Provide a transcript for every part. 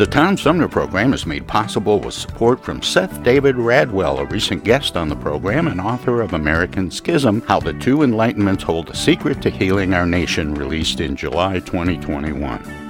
The Tom Sumner program is made possible with support from Seth David Radwell, a recent guest on the program and author of American Schism How the Two Enlightenments Hold the Secret to Healing Our Nation, released in July 2021.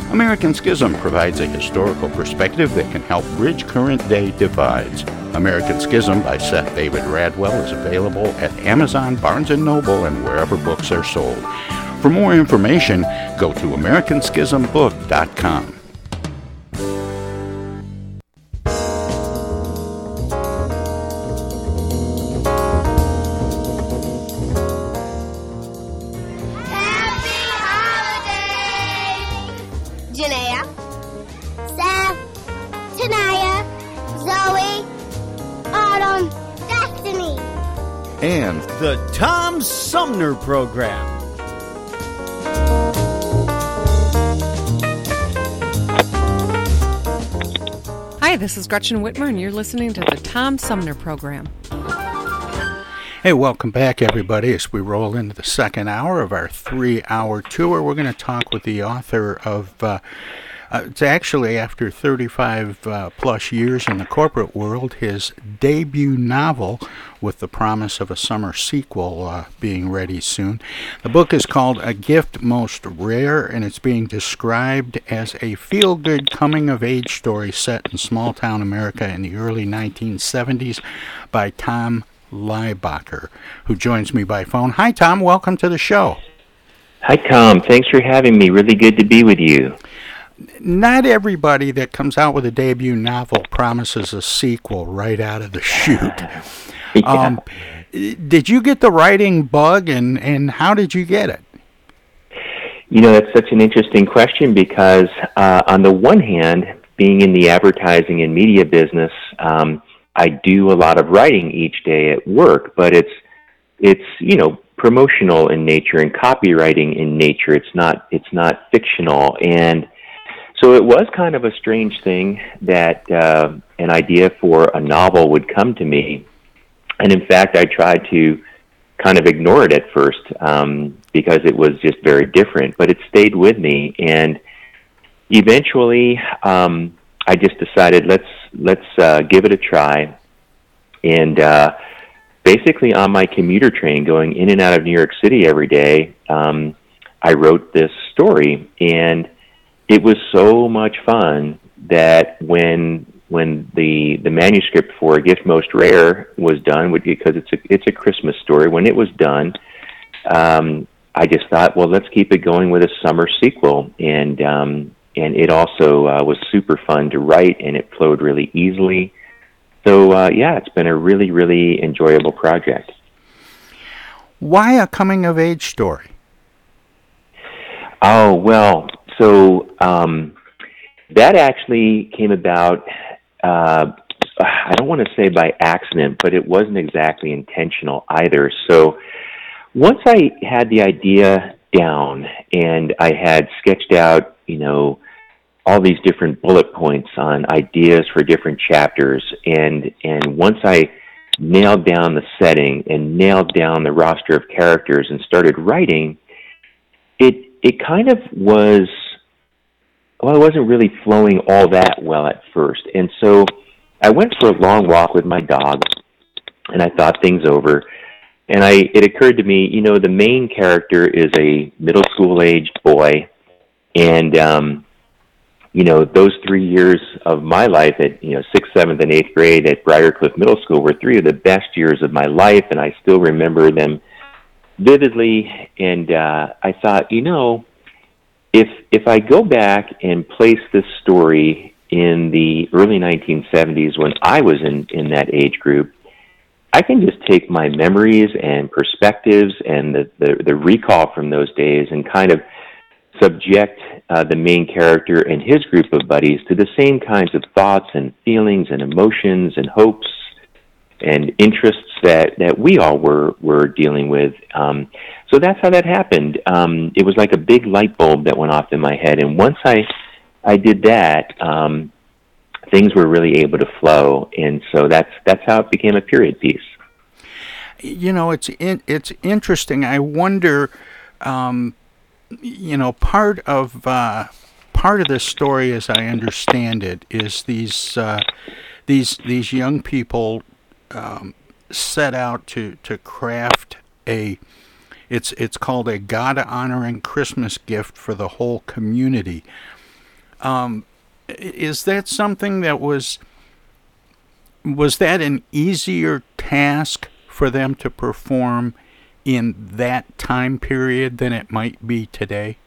American Schism provides a historical perspective that can help bridge current day divides. American Schism by Seth David Radwell is available at Amazon, Barnes & Noble, and wherever books are sold. For more information, go to americanschismbook.com. Sumner Program. Hi, this is Gretchen Whitmer, and you're listening to the Tom Sumner Program. Hey, welcome back, everybody. As we roll into the second hour of our three hour tour, we're going to talk with the author of. Uh, uh, it's actually after 35 uh, plus years in the corporate world, his debut novel with the promise of a summer sequel uh, being ready soon. The book is called A Gift Most Rare, and it's being described as a feel good coming of age story set in small town America in the early 1970s by Tom Leihbacher, who joins me by phone. Hi, Tom. Welcome to the show. Hi, Tom. Thanks for having me. Really good to be with you. Not everybody that comes out with a debut novel promises a sequel right out of the chute. yeah. um, did you get the writing bug, and, and how did you get it? You know, that's such an interesting question because, uh, on the one hand, being in the advertising and media business, um, I do a lot of writing each day at work, but it's it's you know promotional in nature and copywriting in nature. It's not it's not fictional, and so it was kind of a strange thing that uh, an idea for a novel would come to me, and in fact, I tried to kind of ignore it at first um, because it was just very different. But it stayed with me, and eventually, um, I just decided let's let's uh, give it a try. And uh, basically, on my commuter train going in and out of New York City every day, um, I wrote this story, and it was so much fun that when when the the manuscript for A Gift Most Rare was done, because it's a it's a Christmas story. When it was done, um, I just thought, well, let's keep it going with a summer sequel, and um, and it also uh, was super fun to write, and it flowed really easily. so uh, yeah, it's been a really, really enjoyable project. Why a coming of age story? Oh well, so um, that actually came about. Uh, I don't want to say by accident, but it wasn't exactly intentional either. So once I had the idea down and I had sketched out, you know, all these different bullet points on ideas for different chapters and and once I nailed down the setting and nailed down the roster of characters and started writing, it it kind of was well, it wasn't really flowing all that well at first. And so I went for a long walk with my dog and I thought things over. And I it occurred to me, you know, the main character is a middle school aged boy and um you know, those three years of my life at, you know, sixth, seventh, and eighth grade at Briarcliff Middle School were three of the best years of my life, and I still remember them vividly. And uh, I thought, you know, if if I go back and place this story in the early 1970s when I was in in that age group, I can just take my memories and perspectives and the the, the recall from those days and kind of subject uh, the main character and his group of buddies to the same kinds of thoughts and feelings and emotions and hopes and interests that, that we all were, were dealing with. Um, so that's how that happened. Um, it was like a big light bulb that went off in my head. And once I, I did that, um, things were really able to flow. And so that's, that's how it became a period piece. You know, it's in, it's interesting. I wonder, um, you know, part of uh, part of this story, as I understand it, is these uh, these these young people um, set out to to craft a it's it's called a God honoring Christmas gift for the whole community. Um, is that something that was was that an easier task for them to perform in that time period than it might be today?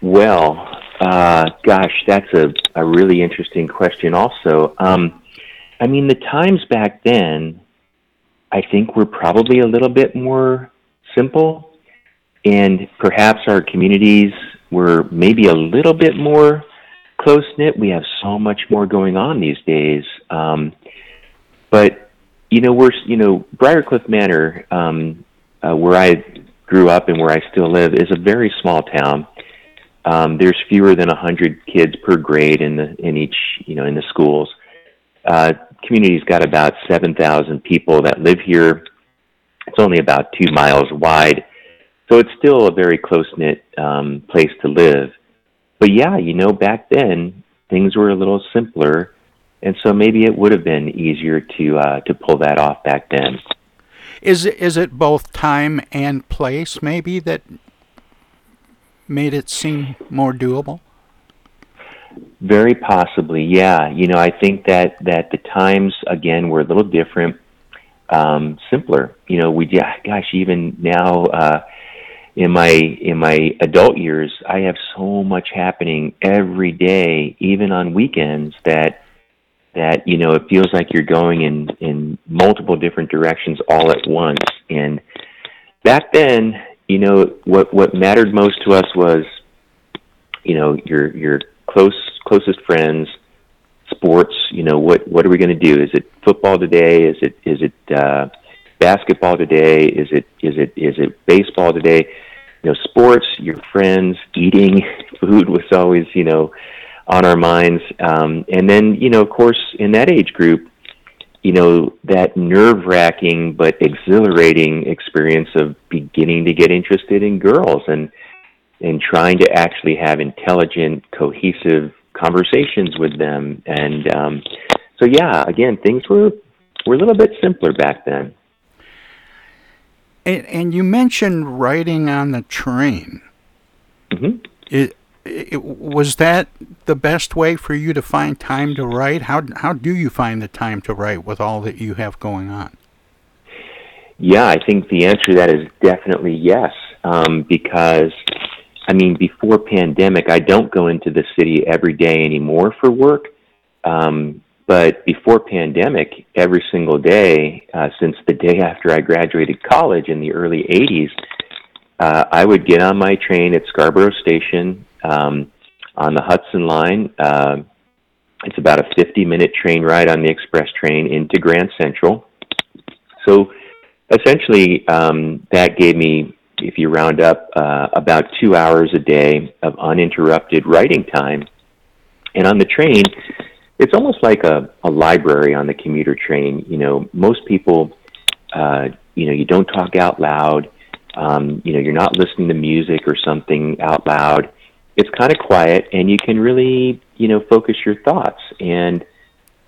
Well, uh, gosh, that's a, a really interesting question, also. Um, I mean, the times back then, I think were probably a little bit more simple, and perhaps our communities were maybe a little bit more close knit. We have so much more going on these days. Um, but you know, we're you know, Briarcliff Manor, um, uh, where I grew up and where I still live, is a very small town. Um, there's fewer than a hundred kids per grade in the in each you know in the schools. Uh, community's got about seven thousand people that live here. It's only about two miles wide, so it's still a very close knit um, place to live. But yeah, you know, back then things were a little simpler and so maybe it would have been easier to uh, to pull that off back then. Is is it both time and place maybe that made it seem more doable? Very possibly, yeah. You know, I think that that the times again were a little different, um, simpler. You know, we yeah, gosh, even now uh, in my in my adult years, I have so much happening every day, even on weekends that that you know it feels like you're going in in multiple different directions all at once and back then you know what what mattered most to us was you know your your close closest friends sports you know what what are we going to do? Is it football today? Is it is it uh basketball today? Is it is it is it baseball today? You know sports your friends eating food was always you know on our minds. Um, and then, you know, of course, in that age group, you know, that nerve wracking but exhilarating experience of beginning to get interested in girls and and trying to actually have intelligent, cohesive conversations with them. And um, so, yeah, again, things were were a little bit simpler back then. And, and you mentioned writing on the train. Mm-hmm. It, it, was that the best way for you to find time to write? How how do you find the time to write with all that you have going on? Yeah, I think the answer to that is definitely yes. Um, because, I mean, before pandemic, I don't go into the city every day anymore for work. Um, but before pandemic, every single day uh, since the day after I graduated college in the early '80s, uh, I would get on my train at Scarborough Station um, on the Hudson Line. Uh, it's about a 50 minute train ride on the express train into Grand Central. So essentially, um, that gave me, if you round up, uh, about two hours a day of uninterrupted writing time. And on the train, it's almost like a, a library on the commuter train. You know, most people, uh, you know, you don't talk out loud. Um, you know, you're not listening to music or something out loud. It's kind of quiet, and you can really, you know, focus your thoughts. And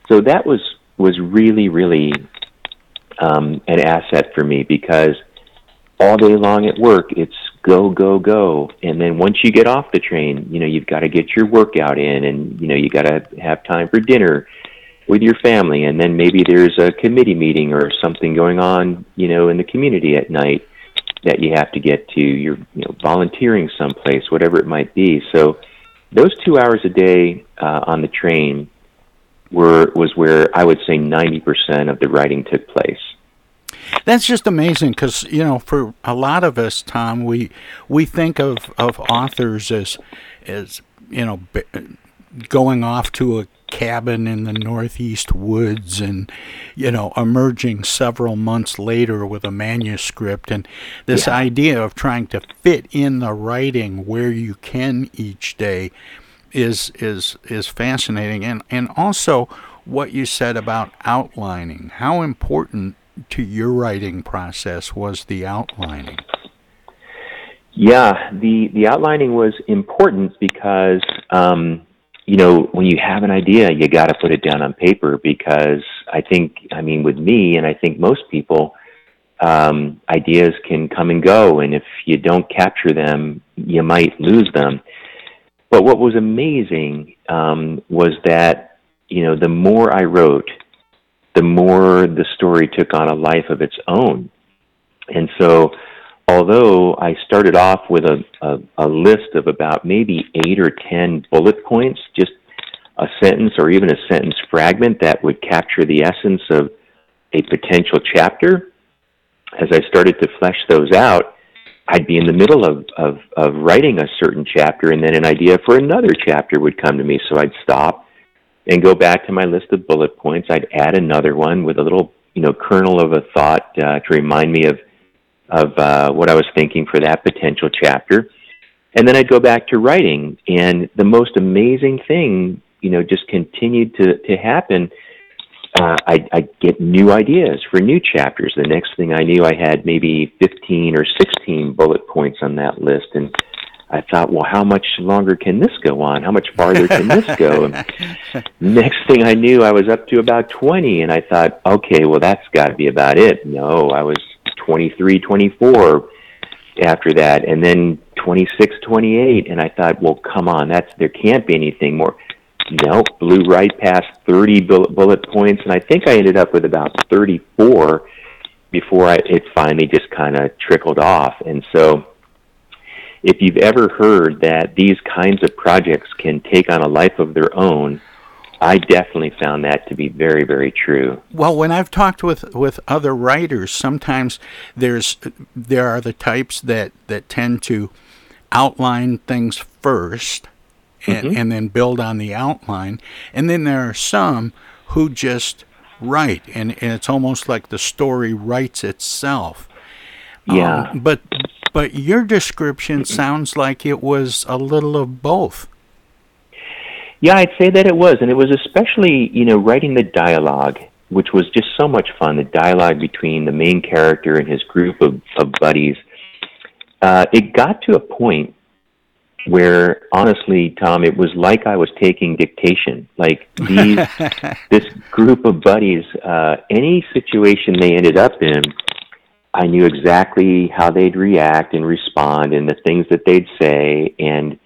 so that was was really, really um, an asset for me because all day long at work, it's go, go, go. And then once you get off the train, you know, you've got to get your workout in and, you know, you got to have time for dinner with your family. And then maybe there's a committee meeting or something going on, you know, in the community at night that you have to get to. You're, you know, volunteering someplace, whatever it might be. So those two hours a day uh, on the train were was where I would say 90% of the writing took place. That's just amazing because you know, for a lot of us, Tom, we we think of of authors as as you know going off to a cabin in the northeast woods and you know emerging several months later with a manuscript and this yeah. idea of trying to fit in the writing where you can each day is is is fascinating and and also what you said about outlining how important to your writing process was the outlining? Yeah, the the outlining was important because um, you know when you have an idea, you got to put it down on paper because I think I mean with me and I think most people, um, ideas can come and go, and if you don't capture them, you might lose them. But what was amazing um, was that you know the more I wrote, the more the story took on a life of its own. And so, although I started off with a, a, a list of about maybe eight or ten bullet points, just a sentence or even a sentence fragment that would capture the essence of a potential chapter, as I started to flesh those out, I'd be in the middle of, of, of writing a certain chapter, and then an idea for another chapter would come to me. So I'd stop and go back to my list of bullet points. I'd add another one with a little, you know, kernel of a thought uh, to remind me of of uh, what I was thinking for that potential chapter. And then I'd go back to writing, and the most amazing thing, you know, just continued to to happen. Uh, I I get new ideas for new chapters. The next thing I knew, I had maybe fifteen or sixteen bullet points on that list, and I thought, well, how much longer can this go on? How much farther can this go? And next thing I knew, I was up to about 20, and I thought, okay, well, that's got to be about it. No, I was 23, 24 after that, and then 26, 28, and I thought, well, come on, that's there can't be anything more. No, blew right past 30 bullet, bullet points, and I think I ended up with about 34 before I, it finally just kind of trickled off. And so if you've ever heard that these kinds of projects can take on a life of their own, I definitely found that to be very, very true. Well, when I've talked with, with other writers, sometimes there's there are the types that, that tend to outline things first and, mm-hmm. and then build on the outline, and then there are some who just write, and, and it's almost like the story writes itself. Yeah. Um, but but your description sounds like it was a little of both. Yeah, I'd say that it was, and it was especially you know writing the dialogue, which was just so much fun. The dialogue between the main character and his group of, of buddies. Uh, it got to a point where honestly, Tom, it was like I was taking dictation. Like these, this group of buddies, uh, any situation they ended up in, I knew exactly how they'd react and respond and the things that they'd say. And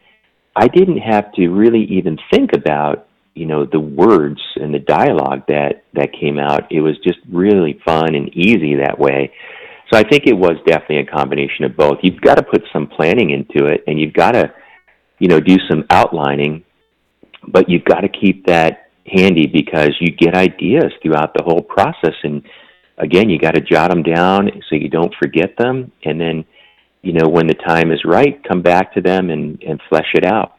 I didn't have to really even think about, you know, the words and the dialogue that, that came out. It was just really fun and easy that way. So I think it was definitely a combination of both. You've got to put some planning into it and you've got to, you know, do some outlining, but you've got to keep that handy because you get ideas throughout the whole process. And again, you got to jot them down so you don't forget them. And then, you know, when the time is right, come back to them and, and flesh it out.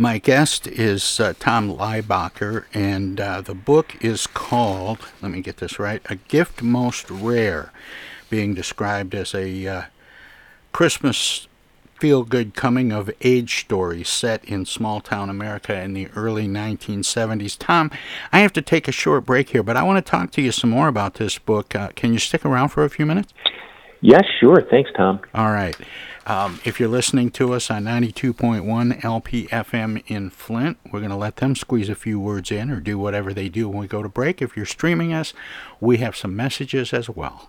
My guest is uh, Tom Leihbacher, and uh, the book is called, let me get this right, A Gift Most Rare, being described as a uh, Christmas feel good coming of age story set in small town America in the early 1970s. Tom, I have to take a short break here, but I want to talk to you some more about this book. Uh, can you stick around for a few minutes? Yes, sure. Thanks, Tom. All right. Um, if you're listening to us on 92.1 LPFM in Flint, we're going to let them squeeze a few words in or do whatever they do when we go to break. If you're streaming us, we have some messages as well.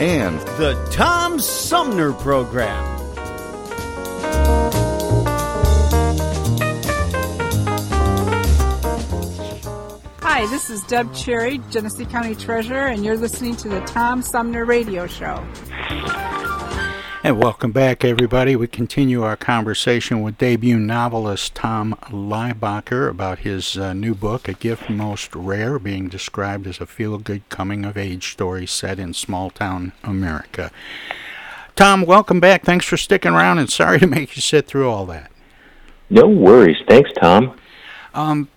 And the Tom Sumner Program. Hi, this is Deb Cherry, Genesee County Treasurer, and you're listening to the Tom Sumner Radio Show. And welcome back, everybody. We continue our conversation with debut novelist Tom Leihbacher about his uh, new book, A Gift Most Rare, being described as a feel good coming of age story set in small town America. Tom, welcome back. Thanks for sticking around, and sorry to make you sit through all that. No worries. Thanks, Tom. Um,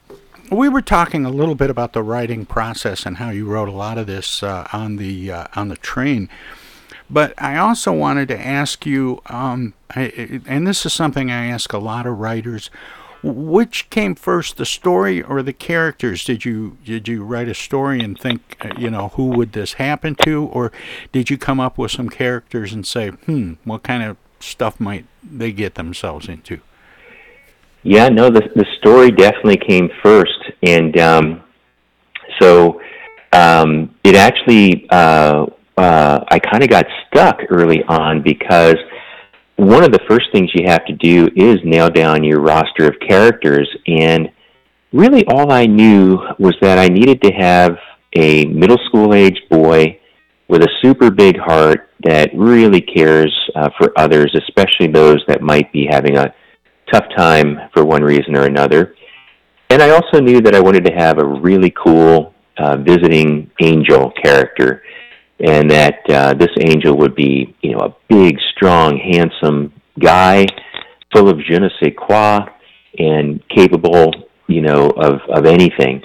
we were talking a little bit about the writing process and how you wrote a lot of this uh, on the uh, on the train. But I also wanted to ask you, um, I, and this is something I ask a lot of writers: which came first, the story or the characters? Did you did you write a story and think, uh, you know, who would this happen to, or did you come up with some characters and say, hmm, what kind of stuff might they get themselves into? Yeah, no, the the story definitely came first, and um, so um, it actually uh, uh, I kind of got stuck early on because one of the first things you have to do is nail down your roster of characters, and really all I knew was that I needed to have a middle school age boy with a super big heart that really cares uh, for others, especially those that might be having a tough time for one reason or another. And I also knew that I wanted to have a really cool uh, visiting angel character, and that uh, this angel would be, you know, a big, strong, handsome guy, full of je ne sais quoi, and capable, you know, of of anything.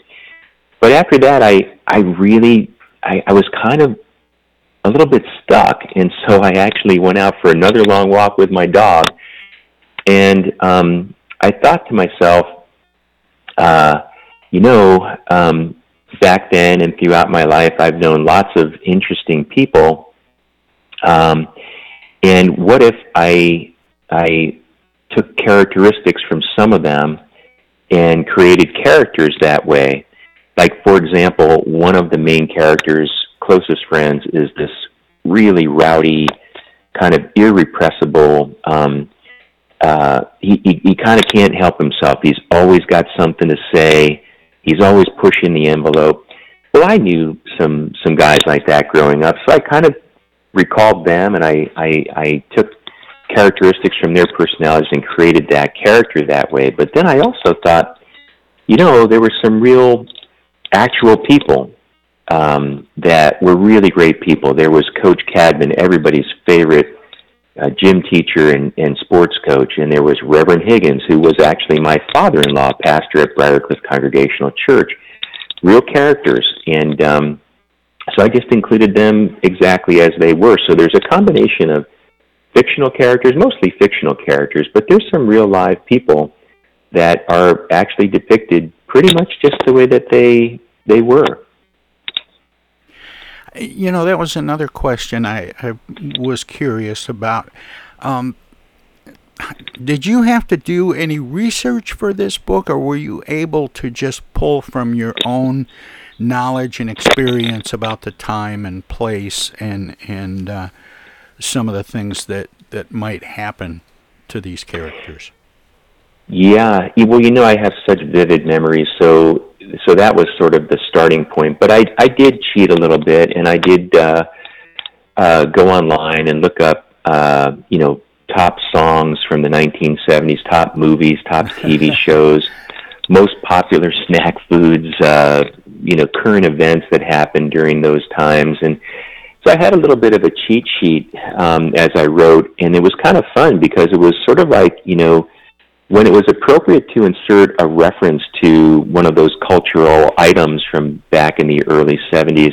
But after that, I I really I, I was kind of a little bit stuck, and so I actually went out for another long walk with my dog and um, I thought to myself, uh, you know, um, back then and throughout my life, I've known lots of interesting people. Um, and what if I I took characteristics from some of them and created characters that way? Like, for example, one of the main characters' closest friends is this really rowdy, kind of irrepressible um, uh, he, he, he kind of can't help himself. He's always got something to say. He's always pushing the envelope. Well, I knew some some guys like that growing up, so I kind of recalled them, and I I, I took characteristics from their personalities and created that character that way. But then I also thought, you know, there were some real, actual people um, that were really great people. There was Coach Cadman, everybody's favorite a gym teacher and, and sports coach, and there was Reverend Higgins, who was actually my father-in-law, pastor at Briarcliff Congregational Church. Real characters, and um, so I just included them exactly as they were. So there's a combination of fictional characters, mostly fictional characters, but there's some real live people that are actually depicted pretty much just the way that they they were. You know, that was another question I, I was curious about. Um, did you have to do any research for this book, or were you able to just pull from your own knowledge and experience about the time and place and and uh, some of the things that that might happen to these characters? Yeah, well, you know, I have such vivid memories, so so that was sort of the starting point. But I I did cheat a little bit, and I did uh, uh, go online and look up uh, you know top songs from the 1970s, top movies, top TV shows, most popular snack foods, uh, you know current events that happened during those times, and so I had a little bit of a cheat sheet um, as I wrote, and it was kind of fun because it was sort of like you know when it was appropriate to insert a reference to one of those cultural items from back in the early 70s,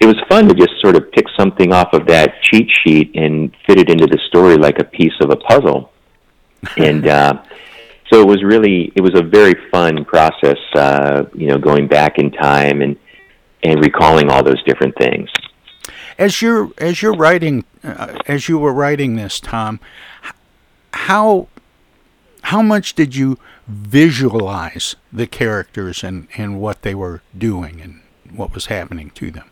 it was fun to just sort of pick something off of that cheat sheet and fit it into the story like a piece of a puzzle. and uh, so it was really, it was a very fun process, uh, you know, going back in time and and recalling all those different things. As you're as you're writing, uh, as you were writing this, Tom, how how much did you visualize the characters and, and what they were doing and what was happening to them?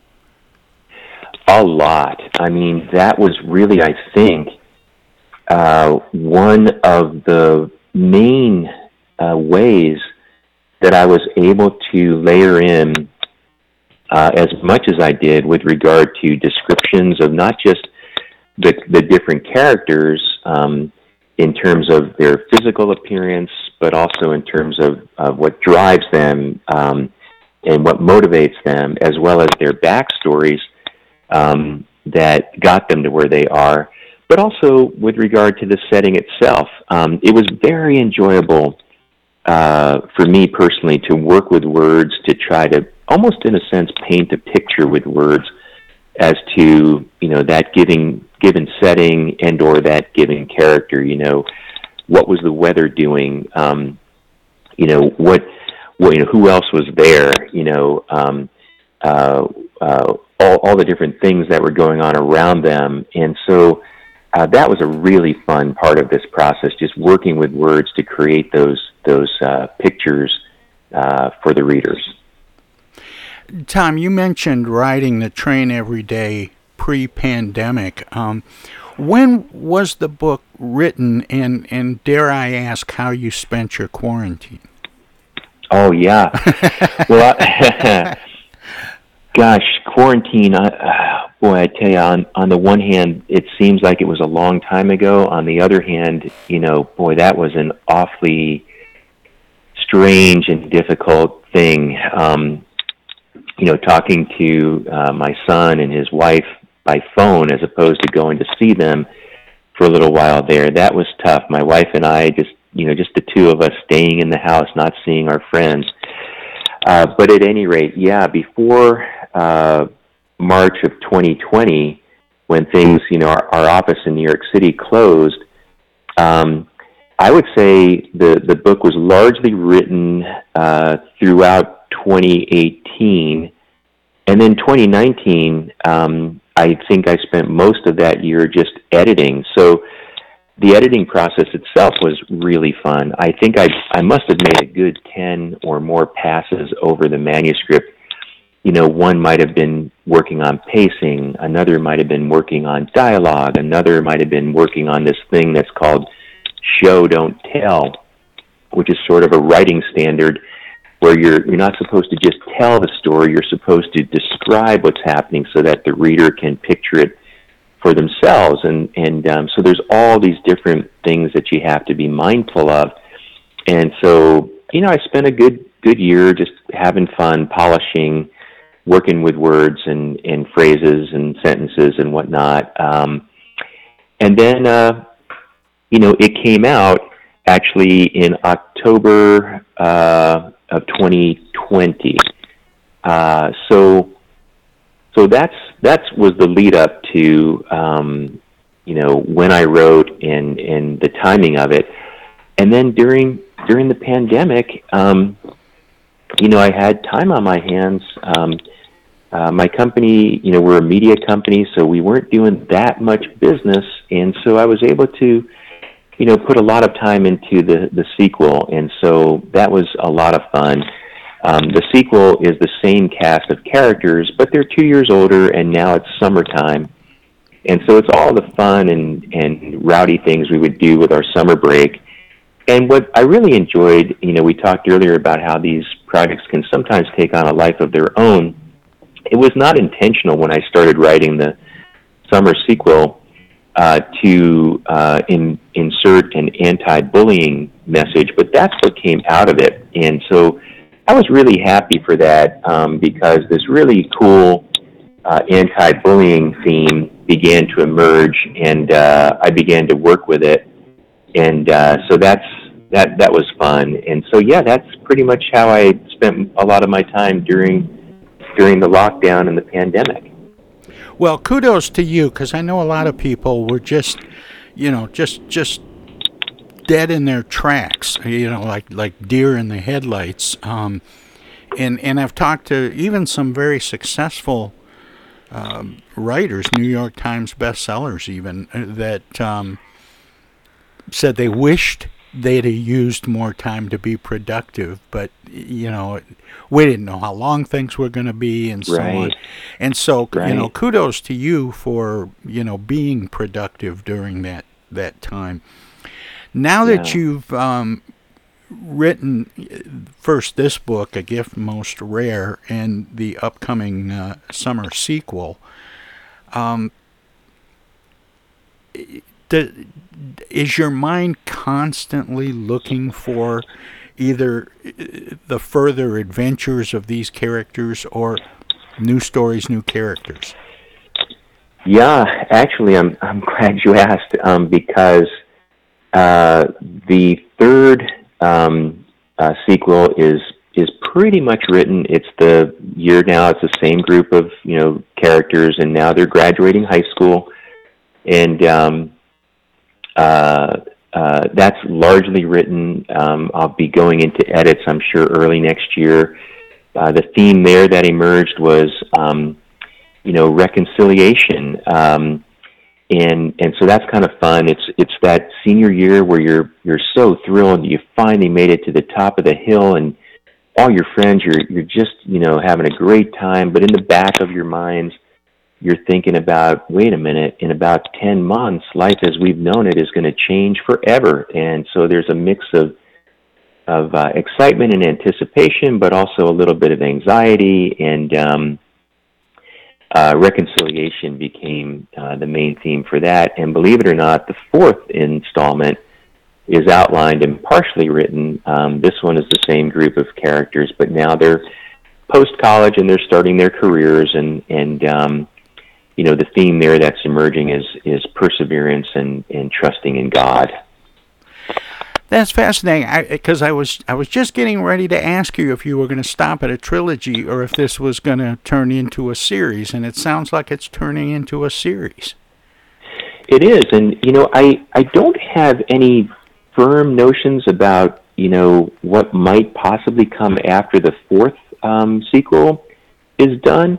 A lot. I mean, that was really, I think, uh, one of the main uh, ways that I was able to layer in uh, as much as I did with regard to descriptions of not just the, the different characters um, in terms of their physical appearance, but also in terms of, what drives them um, and what motivates them, as well as their backstories um, that got them to where they are, but also with regard to the setting itself. Um, it was very enjoyable uh, for me personally to work with words to try to almost in a sense paint a picture with words as to you know that giving given setting and or that given character you know what was the weather doing? Um you know what what you know who else was there you know um uh uh all all the different things that were going on around them. And so uh, that was a really fun part of this process just working with words to create those those uh, pictures uh, for the readers Tom, you mentioned riding the train every day pre-pandemic. Um, when was the book written, and and dare I ask how you spent your quarantine? Oh yeah, well, I, gosh, quarantine. I, uh, boy, I tell you, on on the one hand, it seems like it was a long time ago. On the other hand, you know, boy, that was an awfully strange and difficult thing. Um, you know, talking to uh, my son and his wife by phone as opposed to going to see them for a little while there. That was tough. My wife and I just, you know, just the two of us staying in the house, not seeing our friends. Uh, but at any rate, yeah, before uh, March of 2020, when things, you know, our, our office in New York City closed, um, I would say the the book was largely written uh, throughout 2018, and then 2019. Um, I think I spent most of that year just editing. So the editing process itself was really fun. I think I I must have made a good 10 or more passes over the manuscript. You know, one might have been working on pacing, another might have been working on dialogue, another might have been working on this thing that's called show don't tell, which is sort of a writing standard where you're you're not supposed to just tell the story, you're supposed to describe what's happening so that the reader can picture it for themselves. And and um, so there's all these different things that you have to be mindful of. And so you know, I spent a good good year just having fun, polishing, working with words and and phrases and sentences and whatnot. Um, and then uh, you know, it came out actually in October uh, of 2020. Uh, so, so that's that's was the lead up to um, you know when I wrote and and the timing of it, and then during during the pandemic, um, you know, I had time on my hands. Um, uh, my company, you know, we're a media company, so we weren't doing that much business, and so I was able to you know, put a lot of time into the, the sequel, and so that was a lot of fun. Um, the sequel is the same cast of characters, but they're two years older, and now it's summertime. And so it's all the fun and, and rowdy things we would do with our summer break. And what I really enjoyed, you know, we talked earlier about how these projects can sometimes take on a life of their own. It was not intentional when I started writing the summer sequel uh, to uh, in, insert an anti-bullying message, but that's what came out of it. And so I was really happy for that um, because this really cool uh, anti-bullying theme began to emerge, and uh, I began to work with it. And uh, so that's that that was fun. And so yeah, that's pretty much how I spent a lot of my time during during the lockdown and the pandemic. Well, kudos to you because I know a lot of people were just, you know, just just dead in their tracks, you know, like like deer in the headlights. Um, and and I've talked to even some very successful um, writers, New York Times bestsellers, even uh, that um, said they wished they'd have used more time to be productive. But you know, we didn't know how long things were going to be, and so Right. on. And so, you know, kudos to you for you know being productive during that that time. Now that Yeah. you've um, written first this book, A Gift Most Rare, and the upcoming uh, summer sequel, um, the, is your mind constantly looking for either uh, the further adventures of these characters or new stories, new characters? Yeah, actually, I'm I'm glad you asked um, because uh, the third um, uh, sequel is is pretty much written. It's the year now. It's the same group of you know characters, and now they're graduating high school, and um, uh, uh, that's largely written. Um, I'll be going into edits, I'm sure, early next year. Uh, the theme there that emerged was, um, you know, reconciliation, um, and and so that's kind of fun. It's it's that senior year where you're you're so thrilled you finally made it to the top of the hill, and all your friends, you're you're just you know having a great time. But in the back of your minds, you're thinking about, wait a minute, in about 10 months, life as we've known it is going to change forever. And so there's a mix of, of uh, excitement and anticipation, but also a little bit of anxiety. And um, uh, reconciliation became uh, the main theme for that. And believe it or not, the fourth installment is outlined and partially written. Um, this one is the same group of characters, but now they're post college and they're starting their careers and and um, you know the theme there that's emerging is is perseverance and and trusting in God. That's fascinating because I, was I was just getting ready to ask you if you were going to stop at a trilogy or if this was going to turn into a series, and it sounds like it's turning into a series. It is, and you know I I don't have any firm notions about you know what might possibly come after the fourth um, sequel is done,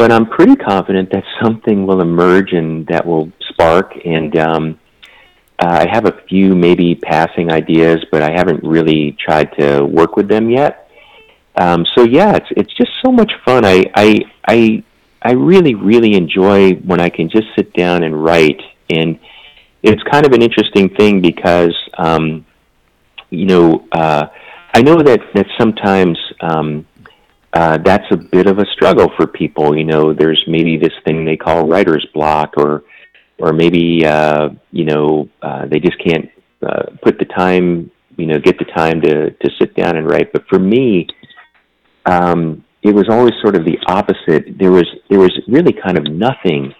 but I'm pretty confident that something will emerge and that will spark and. Um, I have a few maybe passing ideas, but I haven't really tried to work with them yet. Um, so yeah, it's it's just so much fun. I I I I really really enjoy when I can just sit down and write, and it's kind of an interesting thing because um, you know uh, I know that that sometimes. Um, uh, that's a bit of a struggle for people. You know, there's maybe this thing they call writer's block, or or maybe uh, you know uh, they just can't uh, put the time, you know, get the time to to sit down and write. But for me, um, it was always sort of the opposite. There was there was really kind of nothing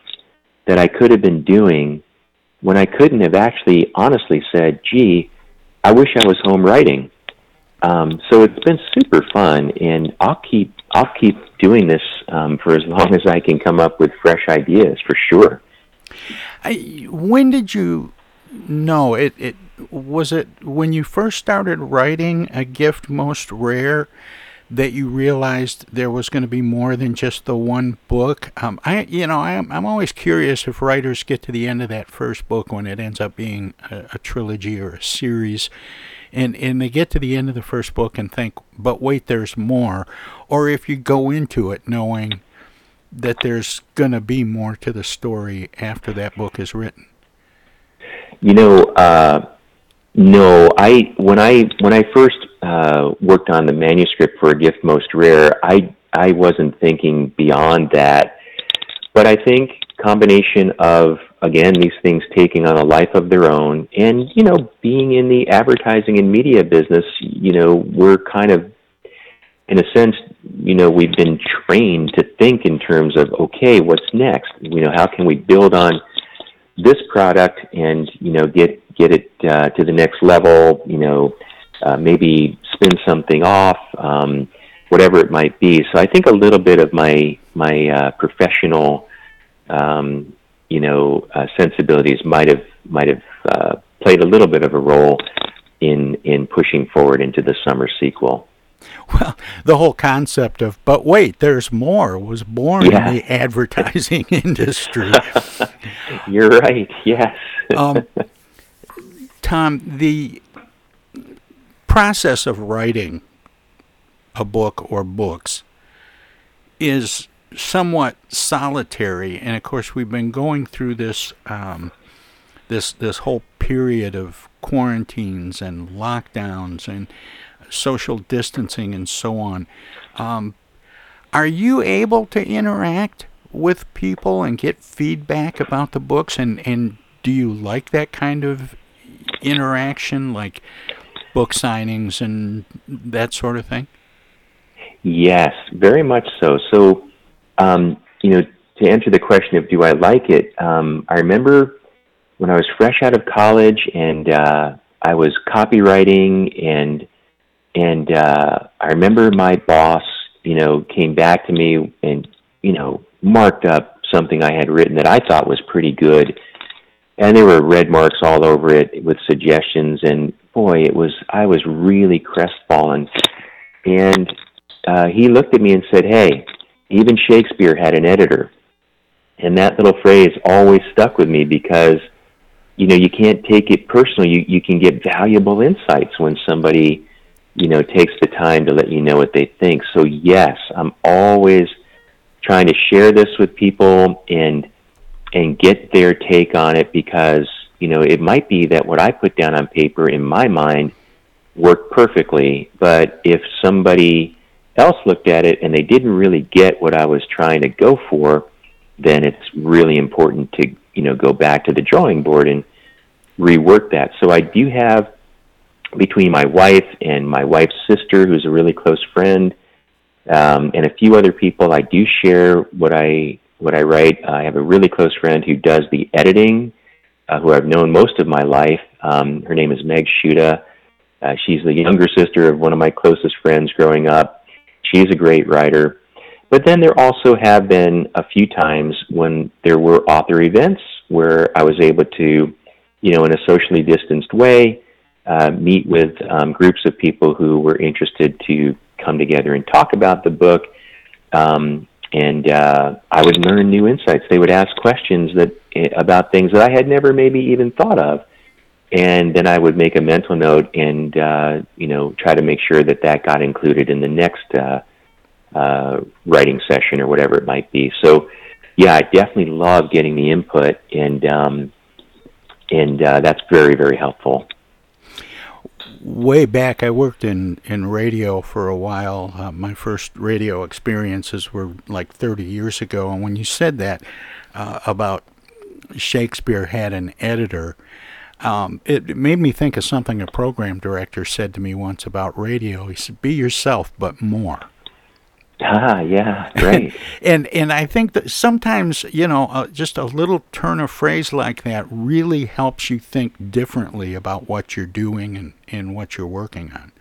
that I could have been doing when I couldn't have actually honestly said, "Gee, I wish I was home writing." Um, so it's been super fun, and I'll keep I'll keep doing this um, for as long as I can come up with fresh ideas for sure. I, when did you know it? It was it when you first started writing a gift most rare that you realized there was going to be more than just the one book. Um, I, you know, I'm I'm always curious if writers get to the end of that first book when it ends up being a, a trilogy or a series. And, and they get to the end of the first book and think, but wait, there's more. Or if you go into it knowing that there's going to be more to the story after that book is written? You know, uh, no. I when I when I first uh, worked on the manuscript for A Gift Most Rare, I I wasn't thinking beyond that. But I think combination of again these things taking on a life of their own, and you know being in the advertising and media business, you know we're kind of in a sense, you know, we've been trained to think in terms of, okay, what's next? You know, how can we build on this product and, you know, get, get it uh, to the next level, you know, uh, maybe spin something off, um, whatever it might be. So I think a little bit of my, my uh, professional, um, you know, uh, sensibilities might have, might have uh, played a little bit of a role in, in pushing forward into the summer sequel. Well, the whole concept of, but wait, there's more, was born Yeah. in the advertising industry. You're right. Yes. um, Tom, the process of writing a book or books is somewhat solitary, and of course, we've been going through this um, this this whole period of quarantines and lockdowns and social distancing and so on. Um, are you able to interact with people and get feedback about the books? And, and do you like that kind of interaction, like book signings and that sort of thing? Yes, very much so. So, um, you know, to answer the question of do I like it, um, I remember when I was fresh out of college and uh, I was copywriting and and uh, I remember my boss, you know, came back to me and you know marked up something I had written that I thought was pretty good, and there were red marks all over it with suggestions. And boy, it was I was really crestfallen. And uh, he looked at me and said, "Hey, even Shakespeare had an editor." And that little phrase always stuck with me because you know you can't take it personally. You you can get valuable insights when somebody you know takes the time to let you know what they think. So yes, I'm always trying to share this with people and and get their take on it because you know it might be that what I put down on paper in my mind worked perfectly, but if somebody else looked at it and they didn't really get what I was trying to go for, then it's really important to you know go back to the drawing board and rework that. So I do have between my wife and my wife's sister, who's a really close friend, um, and a few other people. I do share what I what I write. I have a really close friend who does the editing, uh, who I've known most of my life. Um, her name is Meg Shuda. Uh, she's the younger sister of one of my closest friends growing up. She's a great writer. But then there also have been a few times when there were author events where I was able to, you know, in a socially distanced way, uh, meet with um, groups of people who were interested to come together and talk about the book. Um, and uh, I would learn new insights. They would ask questions that eh, about things that I had never maybe even thought of, and then I would make a mental note and uh, you know try to make sure that that got included in the next uh, uh, writing session or whatever it might be. So, yeah, I definitely love getting the input, and um, and uh, that's very very helpful way back, I worked in, in radio for a while. Uh, my first radio experiences were like 30 years ago. And when you said that uh, about Shakespeare had an editor, um, it, it made me think of something a program director said to me once about radio. He said, Be yourself, but more. Ah, yeah, great. and and I think that sometimes you know uh, just a little turn of phrase like that really helps you think differently about what you're doing and and what you're working on.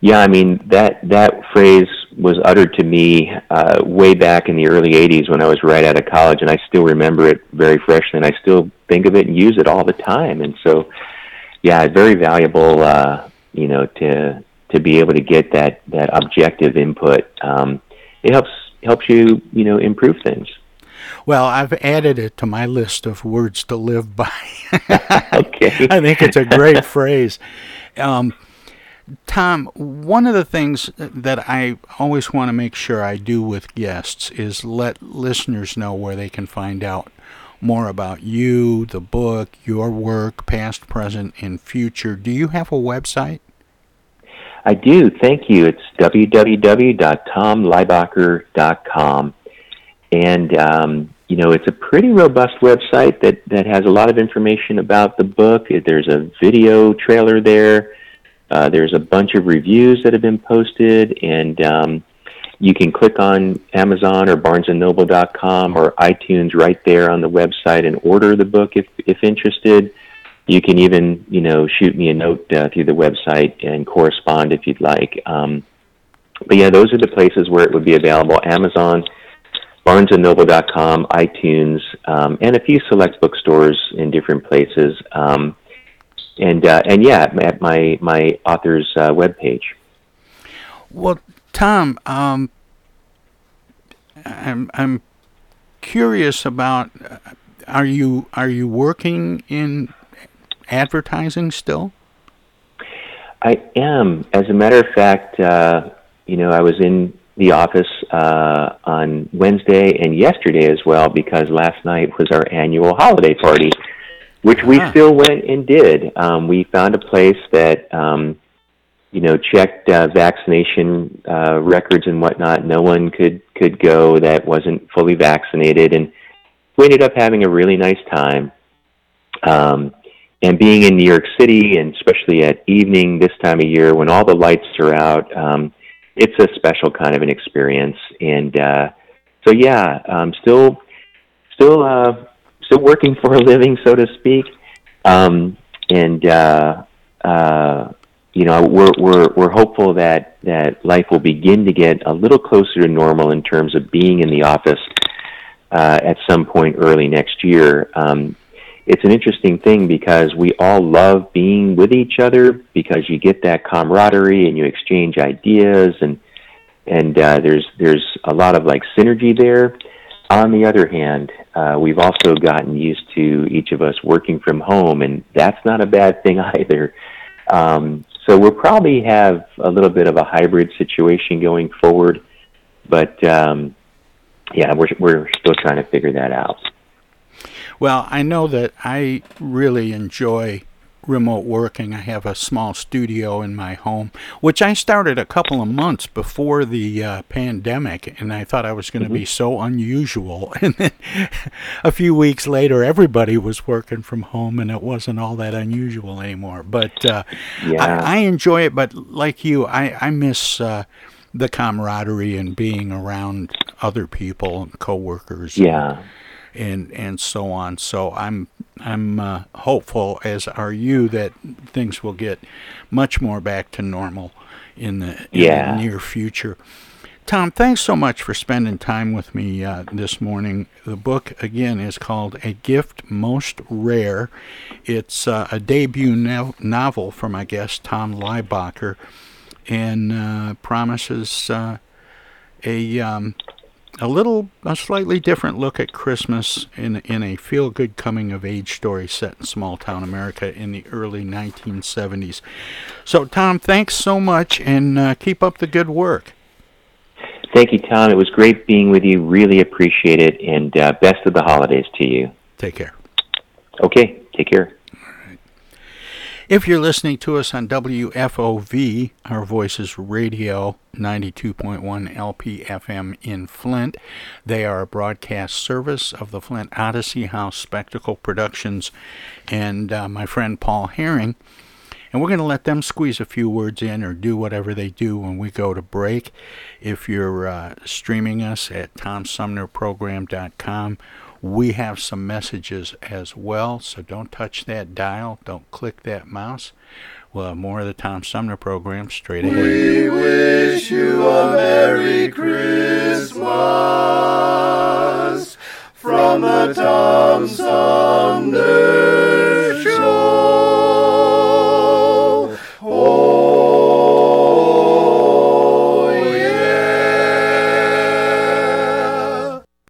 Yeah, I mean that that phrase was uttered to me uh, way back in the early '80s when I was right out of college, and I still remember it very freshly, and I still think of it and use it all the time. And so, yeah, it's very valuable, uh, you know, to to be able to get that that objective input. Um, it helps helps you you know improve things. Well, I've added it to my list of words to live by. okay, I think it's a great phrase. Um, Tom, one of the things that I always want to make sure I do with guests is let listeners know where they can find out more about you, the book, your work, past, present, and future. Do you have a website? I do. Thank you. It's www.tomleihbacher.com. And, um, you know, it's a pretty robust website that, that has a lot of information about the book. There's a video trailer there. Uh, there's a bunch of reviews that have been posted, and um, you can click on Amazon or BarnesandNoble.com or iTunes right there on the website and order the book if if interested. You can even, you know, shoot me a note uh, through the website and correspond if you'd like. Um, but yeah, those are the places where it would be available: Amazon, BarnesandNoble.com, iTunes, um, and a few select bookstores in different places. Um, and uh, and yeah, at my my author's uh, webpage. Well, Tom, um, I'm I'm curious about. Uh, are you are you working in advertising still? I am. As a matter of fact, uh, you know, I was in the office uh, on Wednesday and yesterday as well because last night was our annual holiday party, which we Ah. still went and did. Um, we found a place that, um, you know, checked uh, vaccination uh, records and whatnot. No one could could go that wasn't fully vaccinated, and we ended up having a really nice time. Um, and being in New York City, and especially at evening this time of year when all the lights are out, um, it's a special kind of an experience. And uh, so, yeah, um, still, still, uh, still working for a living, so to speak. Um, and uh, uh, you know, we're we're we're hopeful that that life will begin to get a little closer to normal in terms of being in the office uh, at some point early next year. Um, it's an interesting thing because we all love being with each other because you get that camaraderie and you exchange ideas and and uh, there's there's a lot of like synergy there. On the other hand, uh, we've also gotten used to each of us working from home, and that's not a bad thing either. Um, so we'll probably have a little bit of a hybrid situation going forward, but um, yeah, we're we're still trying to figure that out. Well, I know that I really enjoy remote working. I have a small studio in my home, which I started a couple of months before the uh, pandemic, and I thought I was going to be so unusual. And then a few weeks later, everybody was working from home, and it wasn't all that unusual anymore. But uh, Yeah. I, I enjoy it. But like you, I, I miss. Uh, the camaraderie and being around other people and coworkers. Yeah. and and so on. So I'm I'm uh, hopeful, as are you, that things will get much more back to normal in the, in Yeah. the near future. Tom, thanks so much for spending time with me uh, this morning. The book, again, is called A Gift Most Rare. It's uh, a debut no- novel from, I guest, Tom Leihbacher, and uh, promises uh, a um, a little, a slightly different look at Christmas in in a feel good coming of age story set in small town America in the early 1970s. So, Tom, thanks so much, and uh, keep up the good work. Thank you, Tom. It was great being with you. Really appreciate it, and uh, best of the holidays to you. Take care. Okay, take care. If you're listening to us on WFOV, our Voices Radio 92.1 LPFM in Flint, they are a broadcast service of the Flint Odyssey House Spectacle Productions and uh, my friend Paul Herring. And we're going to let them squeeze a few words in or do whatever they do when we go to break. If you're uh, streaming us at tomsumnerprogram.com, we have some messages as well, so don't touch that dial, don't click that mouse. We'll have more of the Tom Sumner program straight ahead. We wish you a Merry Christmas from the Tom Sumner Show.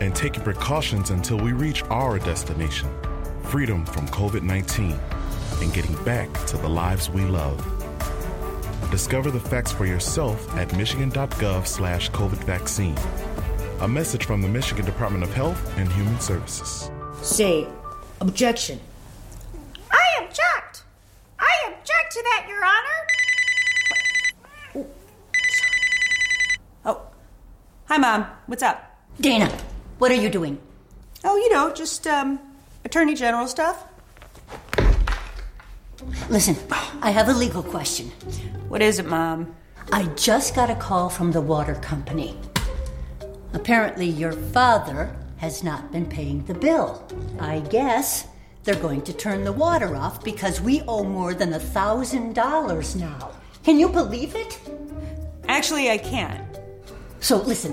and taking precautions until we reach our destination freedom from COVID 19 and getting back to the lives we love. Discover the facts for yourself at michigan.gov slash COVID vaccine. A message from the Michigan Department of Health and Human Services. Say, objection. I object. I object to that, Your Honor. Oh, Hi, Mom. What's up? Dana, what are you doing? Oh, you know, just um, Attorney General stuff. Listen, I have a legal question. What is it, Mom? I just got a call from the water company. Apparently, your father has not been paying the bill. I guess they're going to turn the water off because we owe more than a thousand dollars now. Can you believe it? Actually, I can't. So listen,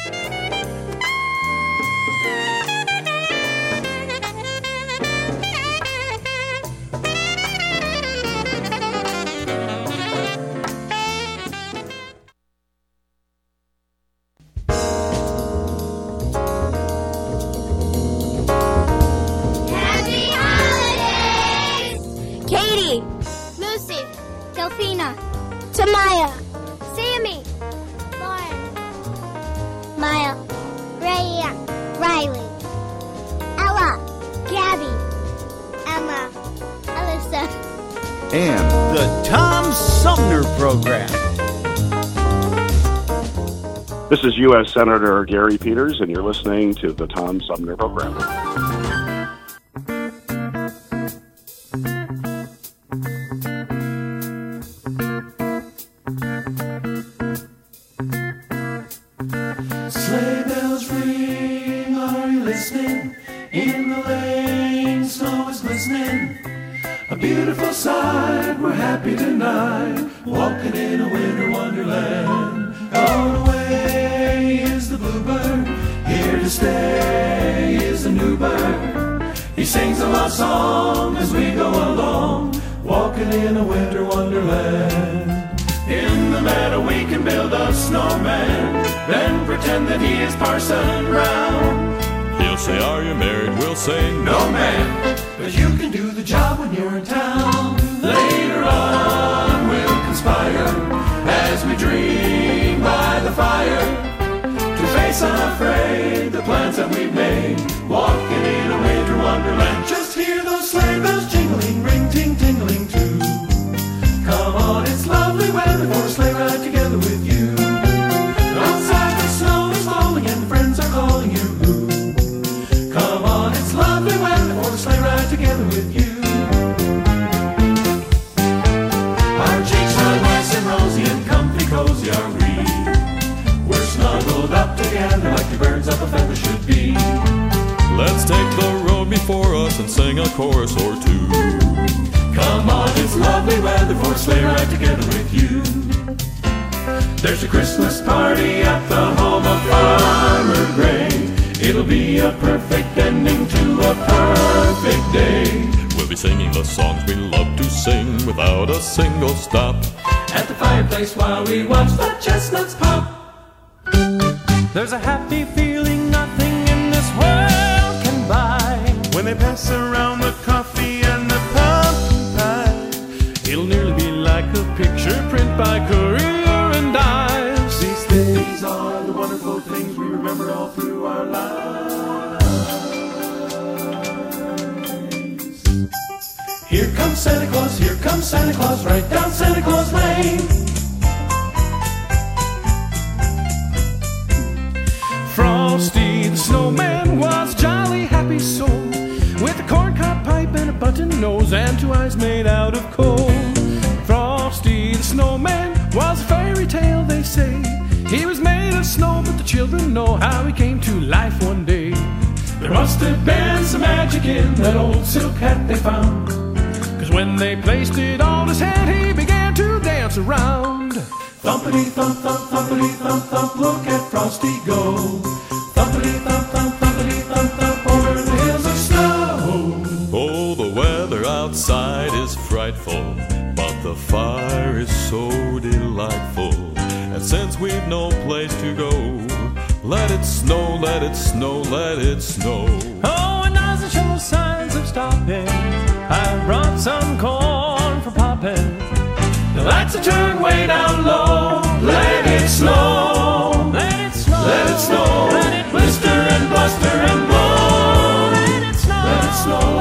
U.S. Senator Gary Peters, and you're listening to the Tom Sumner Program. Sleigh bells ring, are you listening? In the lane, snow is glistening. A beautiful sight, we're happy tonight, walking in a winter wonderland. On the stay is the new bird. He sings a love song as we go along, walking in a winter wonderland. In the meadow we can build a snowman, then pretend that he is Parson Brown. He'll say, Are you married? We'll say, No, man, but you can do the job when you're in town. Later on, we'll conspire as we dream face unafraid the plans that we've made, walking in a winter wonderland. Just hear those sleigh bells jingling, ring ting tingling too. Come on, it's lovely weather for a sleigh ride together the feather should be. Let's take the road before us and sing a chorus or two. Come on, it's lovely weather for a sleigh ride together with you. There's a Christmas party at the home of Farmer Gray. It'll be a perfect ending to a perfect day. We'll be singing the songs we love to sing without a single stop. At the fireplace while we watch the chestnuts pop. There's a happy feeling pass around the coffee and the pumpkin pie, It'll nearly be like a picture print by Currier and Ives. These things are the wonderful things we remember all through our lives. Here comes Santa Claus, here comes Santa Claus, right down Santa Claus Lane. Frosty the snowman was jolly happy soul button nose and two eyes made out of coal. Frosty the snowman was a fairy tale, they say. He was made of snow, but the children know how he came to life one day. There must have been some magic in that old silk hat they found. Cause when they placed it on his head, he began to dance around. Thumpity thump thump thumpity thump thump, look at Frosty go. So delightful. And since we've no place to go, let it snow, let it snow, let it snow. Oh, it doesn't show signs of stopping. I brought some corn for popping. The lights are turned way down low. Let it snow. Let it snow. Let it snow. Let it blister and bluster and blow. Let it snow. Let it snow.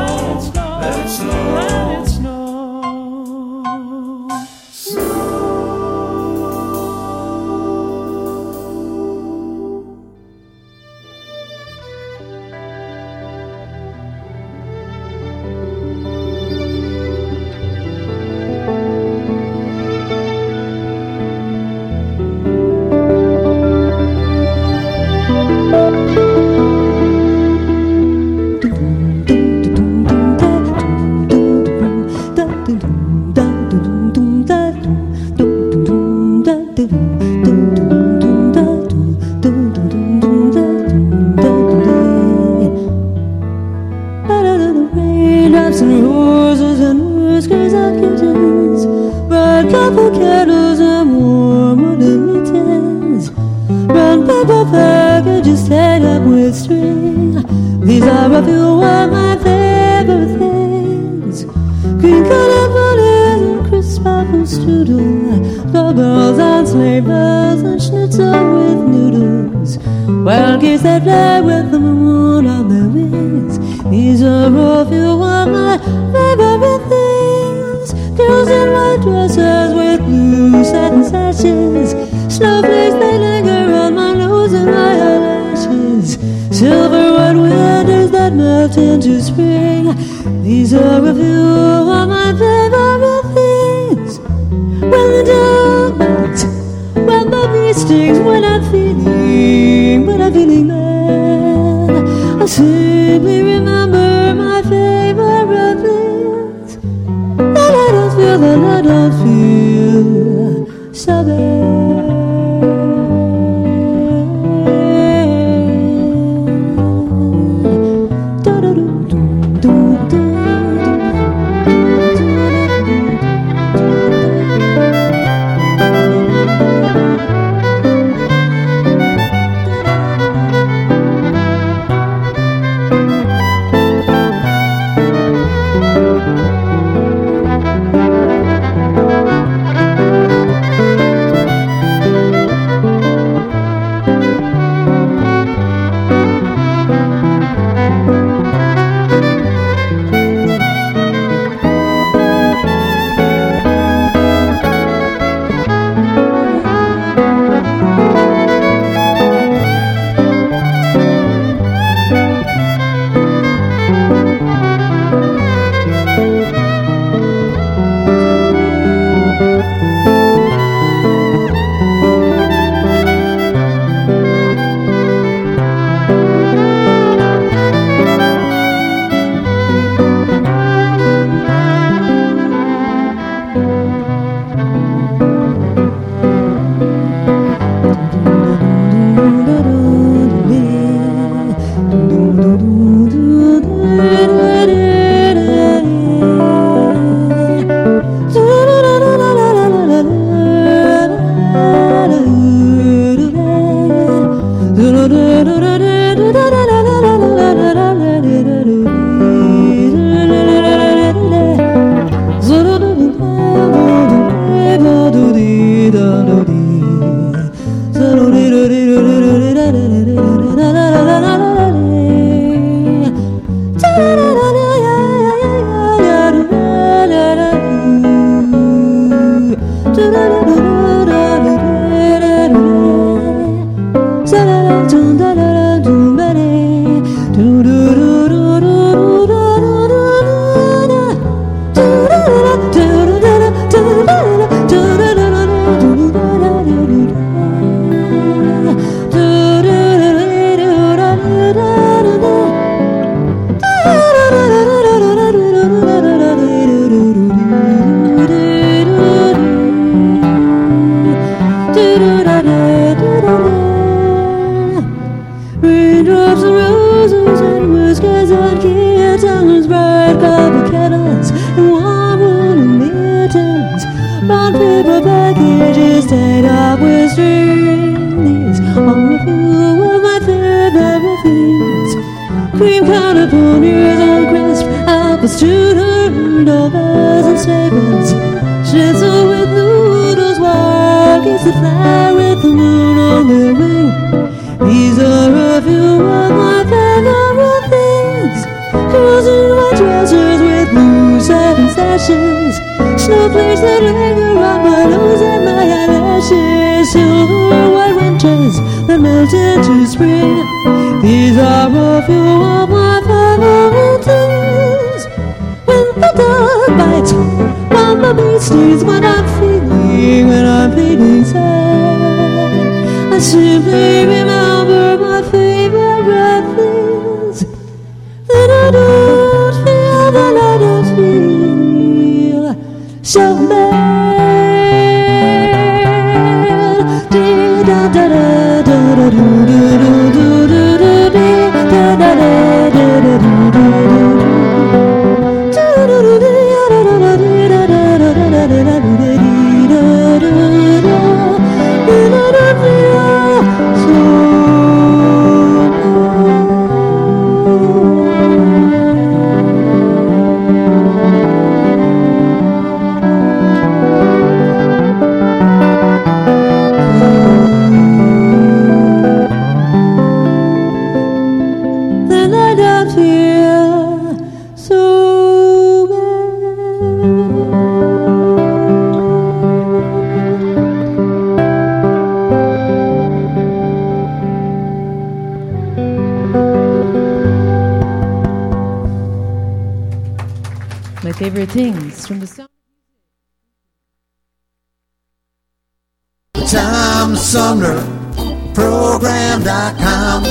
TomSumnerProgram.com.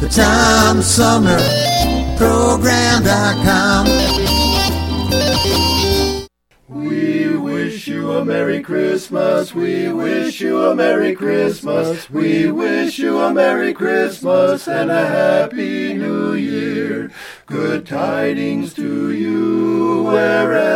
The TomSumnerProgram.com. We wish you a Merry Christmas. We wish you a Merry Christmas. We wish you a Merry Christmas and a Happy New Year. Good tidings to you wherever